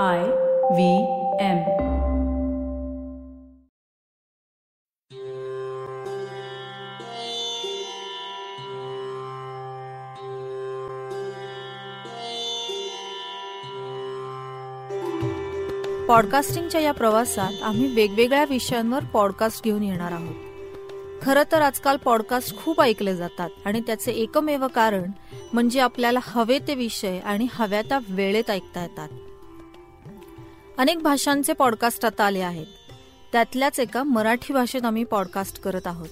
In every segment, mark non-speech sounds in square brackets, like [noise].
I V M. पॉडकास्टिंगच्या या प्रवासात आम्ही वेगवेगळ्या विषयांवर पॉडकास्ट घेऊन येणार आहोत. खरं तर आजकाल पॉडकास्ट खूप ऐकले जातात आणि त्याचे एकमेव कारण म्हणजे आपल्याला हवे ते विषय आणि हव्या त्या वेळेत ऐकता येतात. अनेक भाषांचे पॉडकास्ट आता आले आहेत. त्यातल्याच एका मराठी भाषेत आम्ही पॉडकास्ट करत आहोत.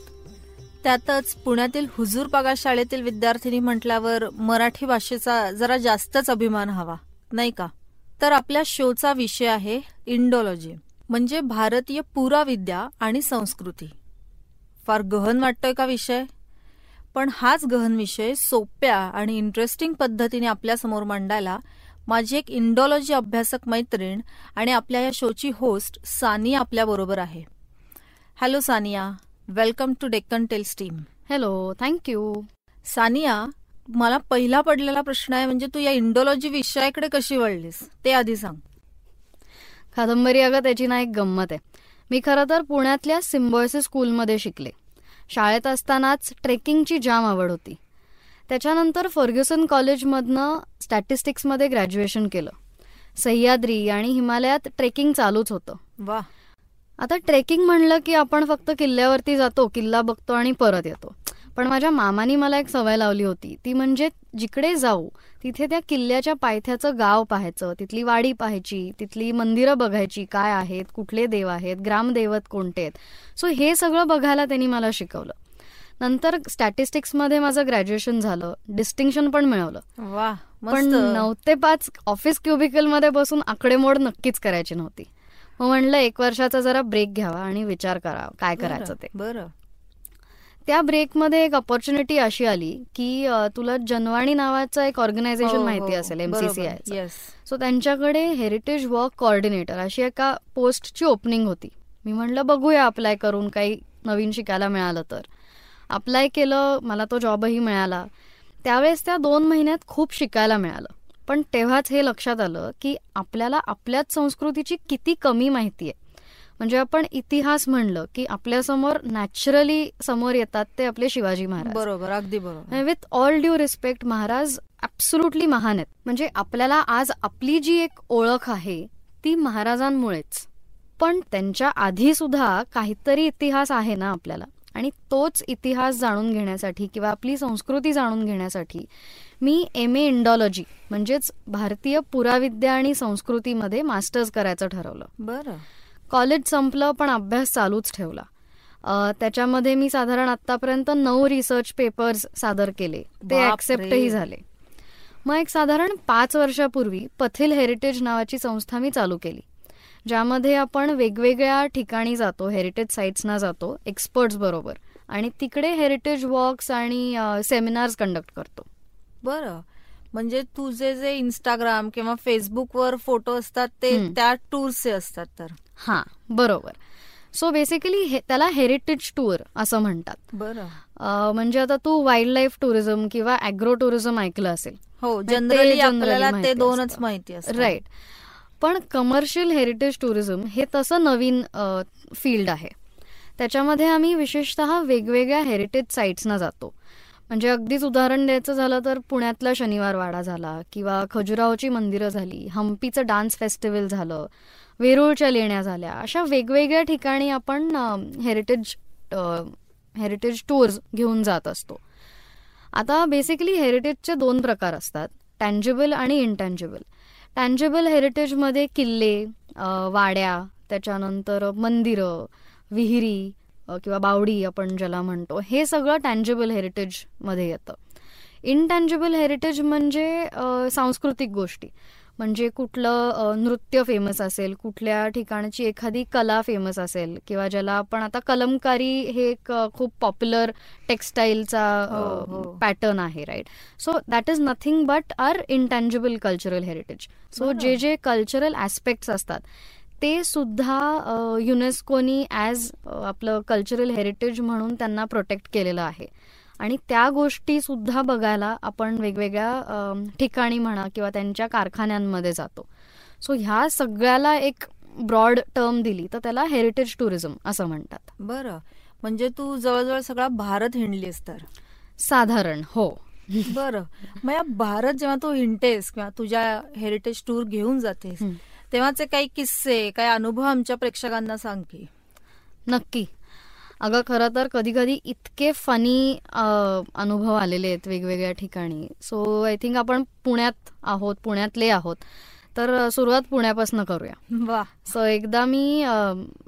त्यातच पुण्यातील हुजूर पगार शाळेतील विद्यार्थिनी म्हटल्यावर मराठी भाषेचा जरा जास्तच अभिमान हवा नाही का? तर आपल्या शोचा विषय आहे इंडोलॉजी म्हणजे भारतीय पुराविद्या आणि संस्कृती. फार गहन वाटतोय का विषय? पण हाच गहन विषय सोप्या आणि इंटरेस्टिंग पद्धतीने आपल्यासमोर मांडायला माझी एक इंडॉलॉजी अभ्यासक मैत्रीण आणि आपल्या या शोची होस्ट सानिया आपल्याबरोबर आहे. Hello Sania. Welcome to Deccan tales team hello thank you Sania मला पहिला पडलेला प्रश्न आहे म्हणजे तू या इंडोलॉजी विषयाकडे कशी वळलीस? ते आधी सांग. कादंबरी अगं त्याची ना एक गंमत आहे. मी खरं तर पुण्यातल्या सिम्बॉयसिस स्कूलमध्ये शिकले. शाळेत असतानाच ट्रेकिंगची जाम आवड होती. त्याच्यानंतर फर्ग्युसन कॉलेजमधनं स्टॅटिस्टिक्समध्ये ग्रॅज्युएशन केलं. सह्याद्री आणि हिमालयात ट्रेकिंग चालूच होतं. वा. आता ट्रेकिंग म्हणलं की आपण फक्त किल्ल्यावरती जातो किल्ला बघतो आणि परत येतो. पण माझ्या मामानी मला एक सवय लावली होती. ती म्हणजे जिकडे जाऊ तिथे त्या किल्ल्याच्या पायथ्याचं गाव पाहायचं तिथली वाडी पाहायची तिथली मंदिरं बघायची काय आहेत कुठले देव आहेत ग्रामदैवत कोणते आहेत. सो हे सगळं बघायला त्यांनी मला शिकवलं. नंतर स्टॅटिस्टिक्समध्ये माझं ग्रॅज्युएशन झालं. डिस्टिंक्शन पण मिळवलं. वा पण नऊ ते पाच ऑफिस क्युबिकलमध्ये बसून आकडेमोड नक्कीच करायची नव्हती. मग म्हणलं एक वर्षाचा जरा ब्रेक घ्यावा आणि विचार करावा काय करायचं ते. बरं. त्या ब्रेकमध्ये एक ऑपॉर्च्युनिटी अशी आली की तुला जनवाणी नावाचं एक ऑर्गनायझेशन हो, माहिती हो, असेल एमसीसीआय सो त्यांच्याकडे हेरिटेज वॉक कॉर्डिनेटर अशी एका पोस्टची ओपनिंग होती. मी म्हणलं बघूया अप्लाय करून काही नवीन शिकायला मिळालं तर. अप्लाय केलं मला तो जॉबही मिळाला. त्यावेळेस त्या दोन महिन्यात खूप शिकायला मिळालं. पण तेव्हाच हे लक्षात आलं की आपल्याला आपल्याच संस्कृतीची किती कमी माहिती आहे. म्हणजे आपण इतिहास म्हणलं की आपल्यासमोर नॅचरली समोर येतात ते आपले शिवाजी महाराज. बरोबर अगदी बरोबर. विथ ऑल ड्यू रिस्पेक्ट महाराज ऍब्सुल्युटली महान आहेत. म्हणजे आपल्याला आज आपली जी एक ओळख आहे ती महाराजांमुळेच. पण त्यांच्या आधी सुद्धा काहीतरी इतिहास आहे ना आपल्याला. आणि तोच इतिहास जाणून घेण्यासाठी किंवा आपली संस्कृती जाणून घेण्यासाठी मी एम ए इंडॉलॉजी म्हणजेच भारतीय पुराविद्या आणि संस्कृतीमध्ये मास्टर्स करायचं ठरवलं. बरं. कॉलेज संपलं पण अभ्यास चालूच ठेवला. त्याच्यामध्ये मी साधारण आतापर्यंत नऊ रिसर्च पेपर्स सादर केले. ते ऍक्सेप्टही झाले. मग एक साधारण पाच वर्षापूर्वी पथिल हेरिटेज नावाची संस्था मी चालू केली. ज्यामध्ये आपण वेगवेगळ्या ठिकाणी जातो हेरिटेज साईट्सना जातो एक्सपर्ट्स बरोबर. आणि तिकडे हेरिटेज वॉक्स आणि सेमिनार्स कंडक्ट करतो. बरं. म्हणजे तुझे जे इंस्टाग्राम किंवा फेसबुकवर फोटो असतात ते त्या टूर्सचे असतात तर? हा बरोबर. सो बेसिकली त्याला हेरिटेज टूर असं म्हणतात. बरं. म्हणजे आता तू वाईल्ड लाईफ टुरिझम किंवा अॅग्रो टुरिझम ऐकलं असेल. हो जनरली आपल्याला ते दोनच माहिती राईट पण कमर्शियल हेरिटेज टुरिझम हे तसं नवीन फील्ड आहे. त्याच्यामध्ये आम्ही विशेषतः वेगवेगळ्या हेरिटेज साईट्सना जातो. म्हणजे अगदीच उदाहरण द्यायचं झालं तर पुण्यातला शनिवार वाडा झाला किंवा खजुराहोची मंदिरं झाली हम्पीचं डान्स फेस्टिवल झालं वेरूळच्या लेण्या झाल्या अशा वेगवेगळ्या ठिकाणी आपण हेरिटेज हेरिटेज टूर्स घेऊन जात असतो. आता बेसिकली हेरिटेजचे दोन प्रकार असतात टँजिबल आणि इनटँजिबल टँजेबल हेरिटेजमध्ये किल्ले वाड्या त्याच्यानंतर मंदिरं विहिरी किंवा बावडी आपण ज्याला म्हणतो हे सगळं टँजेबल हेरिटेजमध्ये येतं. इनटँजेबल हेरिटेज म्हणजे सांस्कृतिक गोष्टी. म्हणजे कुठलं नृत्य फेमस असेल कुठल्या ठिकाणची एखादी कला फेमस असेल किंवा ज्याला आपण आता कलमकारी हे एक खूप पॉप्युलर टेक्स्टाईलचा पॅटर्न आहे right so that is nothing but are intangible cultural heritage so जे जे कल्चरल ऍस्पेक्ट्स असतात ते सुद्धा युनेस्कोनी ॲज आपलं कल्चरल हेरिटेज म्हणून त्यांना प्रोटेक्ट केलेलं आहे. आणि त्या गोष्टी सुद्धा बघायला आपण वेगवेगळ्या ठिकाणी म्हणा किंवा त्यांच्या कारखान्यांमध्ये जातो. सो ह्या सगळ्याला एक ब्रॉड टर्म दिली तर त्याला हेरिटेज टुरिझम असं म्हणतात. बरं. म्हणजे तू जवळजवळ सगळा भारत हिंडलीस तर? साधारण हो. बरं. मग या भारत जेव्हा तू हिंडतेस किंवा तुझ्या हेरिटेज टूर घेऊन जातेस. तेव्हाचे काही किस्से काही अनुभव आमच्या प्रेक्षकांना सांग की. नक्की. अगं खरं तर कधी कधी इतके फनी अनुभव आलेले आहेत वेगवेगळ्या ठिकाणी. सो आय थिंक आपण पुण्यात आहोत पुण्यातले आहोत. तर सुरुवात पुण्यापासून करूया. वा सो एकदा मी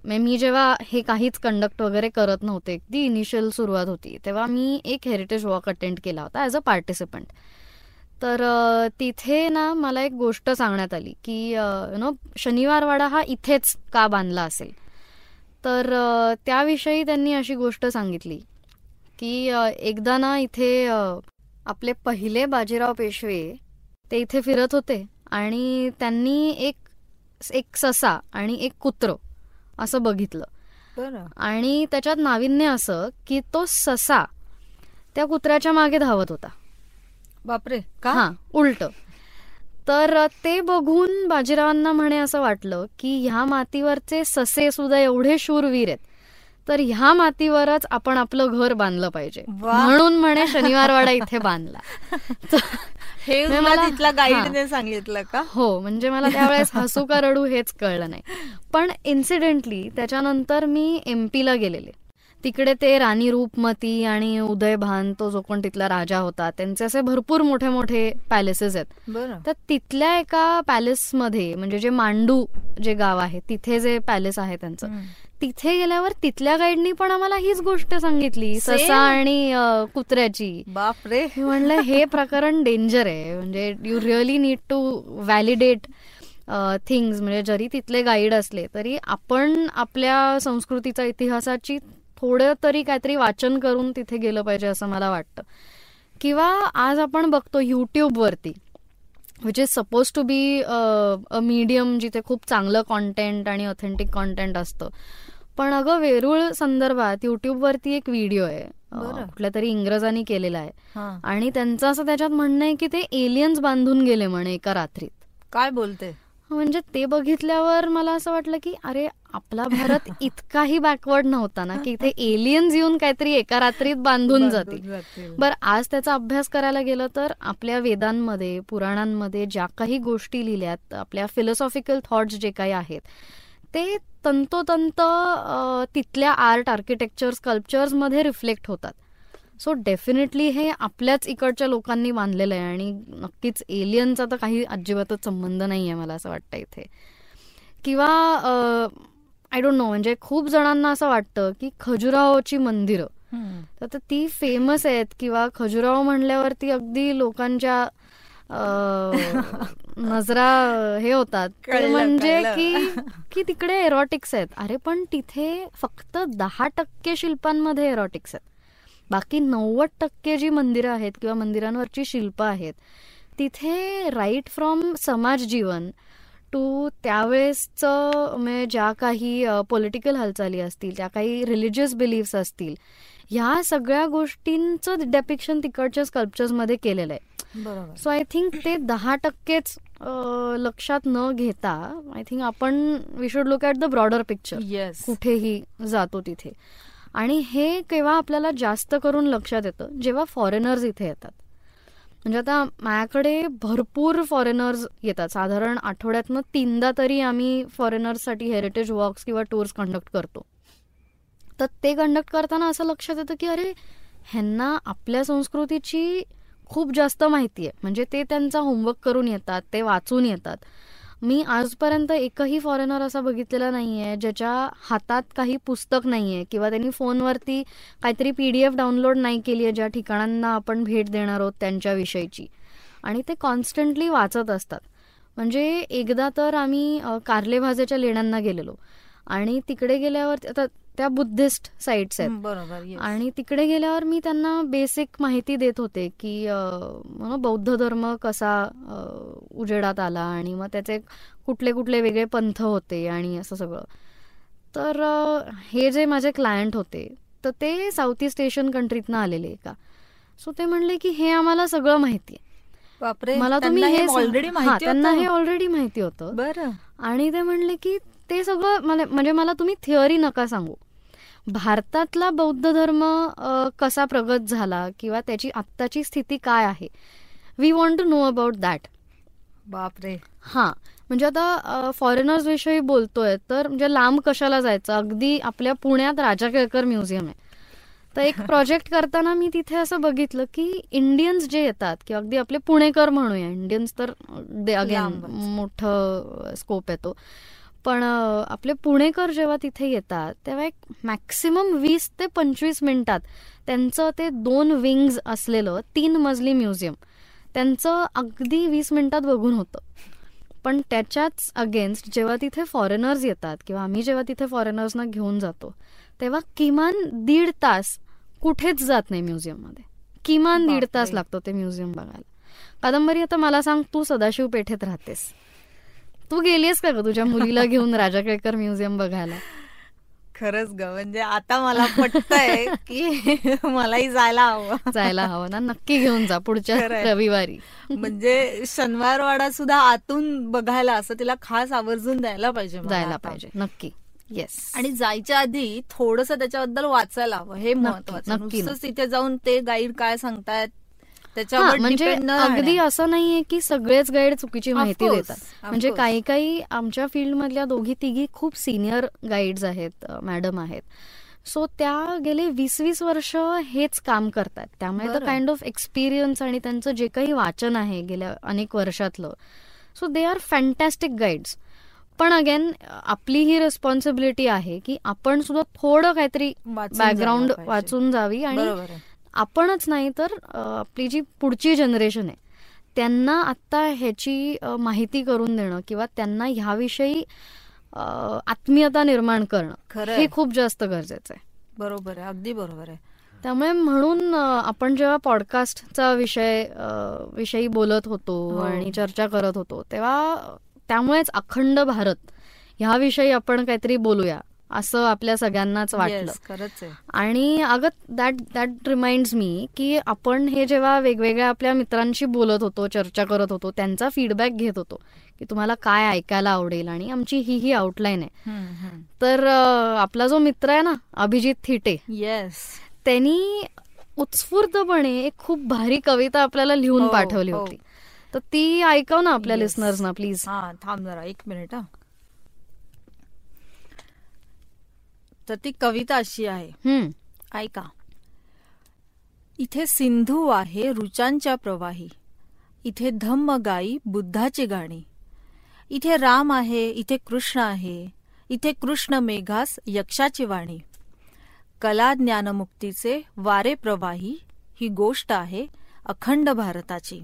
मी जेव्हा हे काहीच कंडक्ट वगैरे करत नव्हते अगदी इनिशियल सुरुवात होती तेव्हा मी एक हेरिटेज वॉक अटेंड केला होता ॲज अ पार्टिसिपंट तर तिथे ना मला एक गोष्ट सांगण्यात आली की यु नो शनिवारवाडा हा इथेच का बांधला असेल? तर त्याविषयी त्यांनी अशी गोष्ट सांगितली की एकदा ना इथे आपले पहिले बाजीराव पेशवे ते इथे फिरत होते आणि त्यांनी एक एक ससा आणि एक कुत्र असं बघितलं. आणि त्याच्यात नाविन्य असं की तो ससा त्या कुत्र्याच्या मागे धावत होता. बापरे का? हा उलट. तर ते बघून बाजीरावांना म्हणे असं वाटलं की ह्या मातीवरचे ससे सुद्धा एवढे शूरवीर आहेत. तर ह्या मातीवरच आपण आपलं घर बांधलं पाहिजे. म्हणून म्हणे शनिवारवाडा इथे बांधला. [laughs] हे मला- गाईडने सांगितलं का? हो म्हणजे मला त्यावेळेस [laughs] हसू का रडू हेच कळलं नाही. पण इन्सिडेंटली त्याच्यानंतर मी एमपीला गेलेले. तिकडे ते राणी रूपमती आणि उदयभान तो जो कोण तिथला राजा होता त्यांचे असे भरपूर मोठे मोठे पॅलेसेस आहेत तर तिथल्या एका पॅलेसमध्ये म्हणजे जे मांडू जे गाव आहे तिथे जे पॅलेस आहे त्यांचं. तिथे गेल्यावर तिथल्या गाईडनी पण आम्हाला हीच गोष्ट सांगितली. ससा आणि कुत्र्याची. बापरे. म्हणलं हे प्रकरण डेंजर आहे. म्हणजे you really need to validate things म्हणजे जरी तिथले गाईड असले तरी आपण आपल्या संस्कृतीचा इतिहासाची थोडं तरी काहीतरी वाचन करून तिथे गेलं पाहिजे असं मला वाटतं. किंवा आज आपण बघतो यूट्यूबवरती which is suppose to be a medium जिथे खूप चांगलं कॉन्टेंट आणि ऑथेंटिक कॉन्टेंट असतं. पण अगं वेरूळ संदर्भात युट्यूबवरती एक व्हिडिओ आहे. कुठल्या तरी इंग्रजांनी केलेला आहे. आणि त्यांचं असं त्याच्यात म्हणणं आहे की ते एलियन्स बांधून गेले म्हणे एका रात्रीत. काय बोलते? म्हणजे ते बघितल्यावर मला असं वाटलं की अरे आपला भारत [laughs] इतकाही बॅकवर्ड नव्हता ना की इथे [laughs] एलियन्स येऊन काहीतरी एका रात्रीत बांधून जातील. बर आज त्याचा अभ्यास करायला गेलं तर आपल्या वेदांमध्ये पुराणांमध्ये ज्या काही गोष्टी लिहिल्यात आपल्या फिलॉसॉफिकल थॉट्स जे काही आहेत ते तंतोतंत तिथल्या आर्ट आर्किटेक्चर स्कल्पचर्समध्ये रिफ्लेक्ट होतात. सो डेफिनेटली हे आपल्याच इकडच्या लोकांनी बांधलेलं आहे आणि नक्कीच एलियनचा तर काही अजिबातच संबंध नाही आहे मला असं वाटतं इथे. किंवा आय डोंट नो म्हणजे खूप जणांना असं वाटतं की खजुराहोची मंदिरं. तर आता ती फेमस आहेत किंवा खजुराहो म्हणल्यावरती अगदी लोकांच्या [laughs] नजरा हे होतात. म्हणजे. की की तिकडे एरोटिक्स आहेत. अरे पण तिथे फक्त दहा टक्के शिल्पांमध्ये एरोटिक्स आहेत. बाकी नव्वद टक्के जी मंदिरं आहेत किंवा मंदिरांवरची शिल्प आहेत तिथे राईट फ्रॉम समाज जीवन टू त्यावेळेसचं म्हणजे ज्या काही पॉलिटिकल हालचाली असतील त्या काही रिलिजियस बिलीफ्स असतील ह्या सगळ्या गोष्टींचं डेपिक्शन तिकडच्या स्कल्पचर्समध्ये केलेलं आहे. बरोबर. सो आय थिंक ते दहा टक्केच लक्षात न घेता आय थिंक आपण we should look at the broader picture yes कुठेही जातो तिथे. आणि हे केव्हा आपल्याला जास्त करून लक्षात येतं? जेव्हा फॉरेनर्स इथे येतात. म्हणजे आता माझ्याकडे भरपूर फॉरेनर्स येतात. साधारण आठवड्यातनं तीनदा तरी आम्ही फॉरेनर्ससाठी हेरिटेज वॉक्स किंवा टूर्स कंडक्ट करतो. तर ते कंडक्ट करताना असं लक्षात येतं की अरे ह्यांना आपल्या संस्कृतीची खूप जास्त माहिती आहे. म्हणजे ते त्यांचा होमवर्क करून येतात ते वाचून येतात. मी आजपर्यंत एकही फॉरेनर असा बघितलेला नाही आहे ज्याच्या हातात काही पुस्तक नाही आहे किंवा त्यांनी फोनवरती काहीतरी पी डी एफ डाउनलोड नाही केली आहे ज्या ठिकाणांना आपण भेट देणार आहोत त्यांच्याविषयीची. आणि ते कॉन्स्टंटली वाचत असतात. म्हणजे एकदा तर आम्ही कार्लेभाजेच्या कारले लेण्यांना गेलेलो. आणि तिकडे गेल्यावर आता त्या बुद्धिस्ट साईट्स आहेत. बरोबर. आणि तिकडे गेल्यावर मी त्यांना बेसिक माहिती देत होते की बौद्ध धर्म कसा उजेडात आला आणि मग त्याचे कुठले कुठले वेगळे पंथ होते आणि असं सगळं. तर हे जे माझे क्लायंट होते तर ते साऊथ ईस्ट एशियन कंट्रीतनं आलेले का सो ते म्हणले की हे आम्हाला सगळं माहिती आहे. मला तुम्ही हे ऑलरेडी त्यांना हे? ऑलरेडी माहिती होतं. बरं. आणि ते म्हणले की ते सगळं मला म्हणजे मला तुम्ही थिअरी नका सांगू. भारतातला बौद्ध धर्म कसा प्रगत झाला किंवा त्याची आत्ताची स्थिती काय आहे? We want to know about that बापरे. हां. म्हणजे आता फॉरेनर्स विषयी बोलतोय तर म्हणजे लांब कशाला जायचं? अगदी आपल्या पुण्यात राजा केळकर म्युझियम आहे. तर एक [laughs] प्रोजेक्ट करताना मी तिथे असं बघितलं की इंडियन्स जे येतात किंवा अगदी आपले पुणेकर म्हणूया इंडियन्स तर अगेन. मोठं स्कोप येतो पण आपले पुणेकर जेव्हा तिथे येतात तेव्हा एक मॅक्सिमम वीस ते पंचवीस मिनिटात त्यांचं ते दोन विंग्ज असलेलं तीन मजली म्युझियम त्यांचं अगदी वीस मिनिटात बघून होतं. पण त्याच्याच अगेन्स्ट जेव्हा तिथे फॉरेनर्स येतात किंवा आम्ही जेव्हा तिथे फॉरेनर्सना घेऊन जातो तेव्हा किमान दीड तास कुठेच जात नाही म्युझियममध्ये. किमान दीड. तास लागतो ते म्युझियम बघायला. कादंबरी आता मला सांग तू सदाशिव पेठेत राहतेस. तू गेलीस का ग? तुझ्या मुलीला घेऊन राजा केळकर म्युझियम बघायला. खरंच ग म्हणजे आता मला पटतंय की मलाही जायला हवं. जायला हवं ना? नक्की घेऊन जा पुढच्या. रविवारी. म्हणजे शनिवारवाडा सुद्धा आतून बघायला असं तिला खास आवर्जून द्यायला पाहिजे जायला. पाहिजे. नक्की. येस आणि जायच्या आधी थोडस त्याच्याबद्दल वाचायला हवं. हे महत्वाचं तिथे जाऊन ते गाईड काय सांगतायत त्याच्यावर म्हणजे अगदी. असं नाहीये की सगळेच गाईड चुकीची माहिती देतात म्हणजे. काही काही आमच्या फील्ड मधल्या दोघी तिघी खूप सिनियर गाईड्स आहेत मॅडम आहेत सो त्या गेले वीस वीस वर्ष हेच काम करतात त्यामुळे तर. काइंड ऑफ एक्सपिरियन्स आणि त्यांचं जे काही वाचन आहे गेल्या अनेक वर्षातलं so they are fantastic guides पण अगेन आपली ही रिस्पॉन्सिबिलिटी आहे की आपण सुद्धा थोडं काहीतरी बॅकग्राऊंड. वाचून जावी आणि. आपणच नाही तर आपली जी पुढची जनरेशन आहे त्यांना आत्ता ह्याची माहिती करून देणं किंवा त्यांना ह्याविषयी आत्मीयता निर्माण करणं. हे खूप जास्त गरजेचं आहे बरोबर आहे अगदी बरोबर आहे त्यामुळे म्हणून आपण जेव्हा पॉडकास्टचा विषय विषयी बोलत होतो हो. आणि चर्चा करत होतो तेव्हा त्यामुळेच अखंड भारत ह्याविषयी आपण काहीतरी बोलूया असं आपल्या सगळ्यांनाच वाटलं. आणि अगं दॅट दॅट रिमाइंड्स मी की आपण हे जेव्हा वेगवेगळ्या आपल्या मित्रांशी बोलत होतो चर्चा करत होतो त्यांचा फीडबॅक घेत होतो की तुम्हाला काय ऐकायला आवडेल आणि आमची ही ही आउटलाईन आहे. तर आपला जो मित्र आहे ना अभिजित थिटे येस त्यांनी उत्स्फूर्तपणे एक खूप भारी कविता आपल्याला लिहून हो, पाठवली हो. होती. तर ती ऐकव ना आपल्या. लिस्नर्सना प्लीज हा थांब जरा एक मिनिट हा. तर ती कविता अशी आहे. ऐका. इथे सिंधू आहे रुचांच्या प्रवाही. इथे धम्म गाई बुद्धाची गाणी. इथे राम आहे इथे कृष्ण आहे. इथे कृष्ण मेघास यक्षाची वाणी. कला ज्ञानमुक्तीचे वारे प्रवाही ही गोष्ट आहे अखंड भारताची.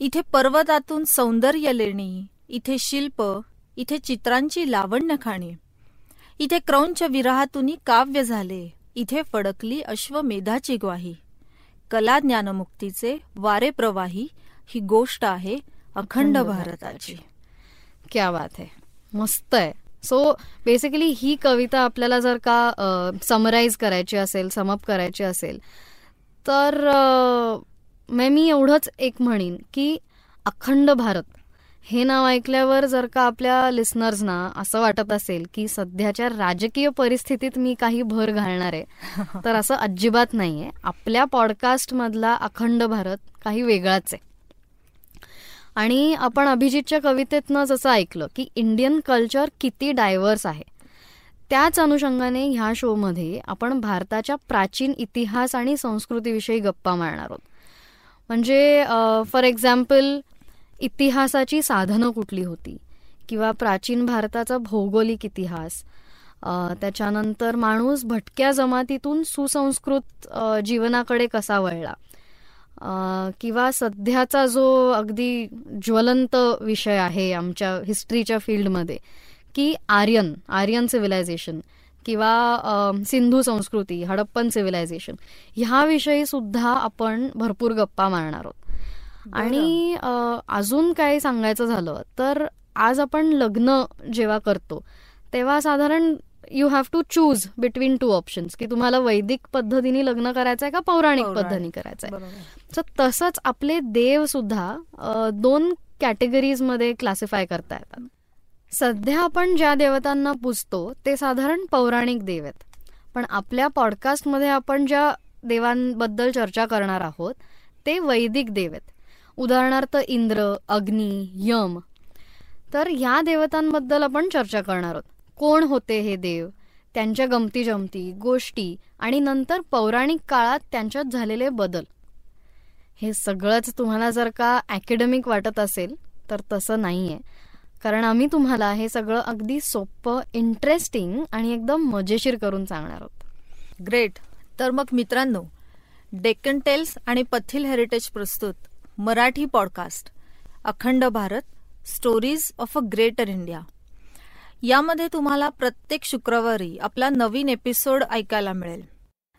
इथे पर्वतातून सौंदर्य लेणी इथे शिल्प इथे चित्रांची लावण्य खाणी. इथे क्रौंच विरहातूनी काव्य झाले. इथे फडकली अश्वमेधाची ग्वाही. कला ज्ञानमुक्तीचे वारे प्रवाही ही गोष्ट आहे अखंड भारताची. क्या बात आहे मस्त आहे. सो बेसिकली ही कविता आपल्याला जर का समराईज करायची असेल समअप करायची असेल तर मी एवढंच एक म्हणीन की अखंड भारत हे नाव ऐकल्यावर जर का आपल्या लिस्नर्सना असं वाटत असेल की सध्याच्या राजकीय परिस्थितीत मी काही भर घालणार आहे [laughs] तर असं अजिबात नाहीये. आपल्या पॉडकास्टमधला अखंड भारत काही वेगळाच आहे. आणि आपण अभिजितच्या कवितेतनं जसं ऐकलं की इंडियन कल्चर किती डायव्हर्स आहे. त्याच अनुषंगाने ह्या शोमध्ये आपण भारताच्या प्राचीन इतिहास आणि संस्कृतीविषयी गप्पा मारणार आहोत. म्हणजे फॉर एक्झाम्पल इतिहासाची साधनं कुठली होती? किंवा प्राचीन भारताचा भौगोलिक इतिहास त्याच्यानंतर माणूस भटक्या जमातीतून सुसंस्कृत जीवनाकडे कसा वळला? किंवा सध्याचा जो अगदी ज्वलंत विषय आहे आमच्या हिस्ट्रीच्या फील्डमध्ये की आर्यन आर्यन सिव्हिलायझेशन किंवा सिंधू संस्कृती हडप्पन सिव्हिलायझेशन ह्याविषयी सुद्धा आपण भरपूर गप्पा मारणार आहोत. आणि अजून काय सांगायचं झालं तर आज आपण लग्न जेव्हा करतो तेव्हा साधारण you have to choose between two options की तुम्हाला वैदिक पद्धतीने लग्न करायचं आहे का पौराणिक. पद्धतीने करायचं आहे सो तसंच आपले देव सुद्धा दोन कॅटेगरीजमध्ये क्लासिफाय करता येतात. सध्या आपण ज्या देवतांना पूजतो ते साधारण पौराणिक देव आहेत. पण आपल्या पॉडकास्टमध्ये आपण ज्या देवांबद्दल चर्चा करणार आहोत ते वैदिक देव आहेत. उदाहरणार्थ इंद्र अग्नी यम. तर ह्या देवतांबद्दल आपण चर्चा करणार आहोत. कोण होते हे देव? त्यांच्या गमती जमती गोष्टी आणि नंतर पौराणिक काळात त्यांच्यात झालेले बदल. हे सगळंच तुम्हाला जर का ॲकॅडमिक वाटत असेल तर तसं नाही आहे कारण आम्ही तुम्हाला हे सगळं अगदी सोपं इंटरेस्टिंग आणि एकदम मजेशीर करून सांगणार आहोत. ग्रेट तर मग मित्रांनो डेक्कन टेल्स आणि पथिल हेरिटेज प्रस्तुत. Marathi podcast Akhand Bharat stories of a greater India यामध्ये तुम्हाला प्रत्येक शुक्रवारी आपला नवीन एपिसोड ऐकायला मिळेल.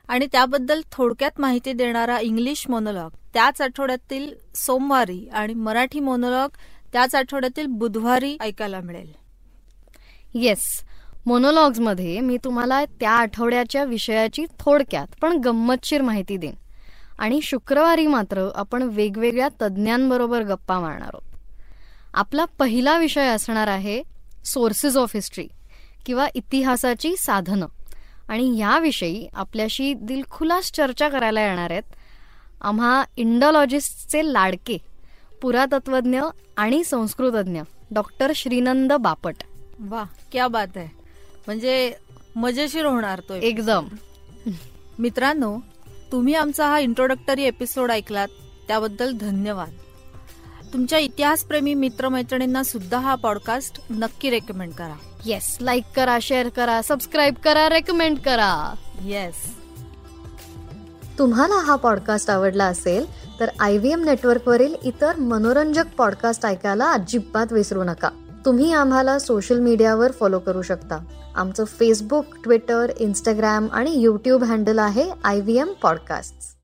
आणि त्याबद्दल थोडक्यात माहिती देणारा इंग्लिश मोनोलॉग त्याच आठवड्यातील सोमवारी आणि मराठी मोनोलॉग त्याच आठवड्यातील बुधवारी ऐकायला मिळेल. येस मोनोलॉग्समध्ये मी तुम्हाला त्या आठवड्याच्या विषयाची थोडक्यात पण गंमतशीर माहिती देईन. आणि शुक्रवारी मात्र आपण वेगवेगळ्या तज्ज्ञांबरोबर गप्पा मारणार आहोत. आपला पहिला विषय असणार आहे सोर्सेस ऑफ हिस्ट्री किंवा इतिहासाची साधनं. आणि याविषयी आपल्याशी दिलखुलास चर्चा करायला येणार आहेत आम्हा इंडॉलॉजिस्टचे लाडके पुरातत्वज्ञ आणि संस्कृतज्ञ डॉक्टर श्रीनंद बापट. वा क्या बात आहे. म्हणजे मजेशीर होणार तो एकदम. मित्रांनो तुम्ही आमचा हा इंट्रोडक्टरी एपिसोड ऐकलात त्याबद्दल धन्यवाद. तुमच्या इतिहासप्रेमी मित्रमैत्रिणींना सुद्धा हा पॉडकास्ट नक्की रेकमेंड करा. येस लाईक करा शेअर करा सबस्क्राईब करा रेकमेंड करा. येस तुम्हाला हा पॉडकास्ट आवडला असेल तर आय व्ही एम नेटवर्कवरील इतर मनोरंजक पॉडकास्ट ऐकायला अजिबात विसरू नका. तुम्ही आम्हाला सोशल मीडियावर फॉलो करू शकता. आमचं फेसबुक ट्विटर इंस्टाग्राम आणि यूट्यूब हँडल आहे आय व्ही एम पॉडकास्ट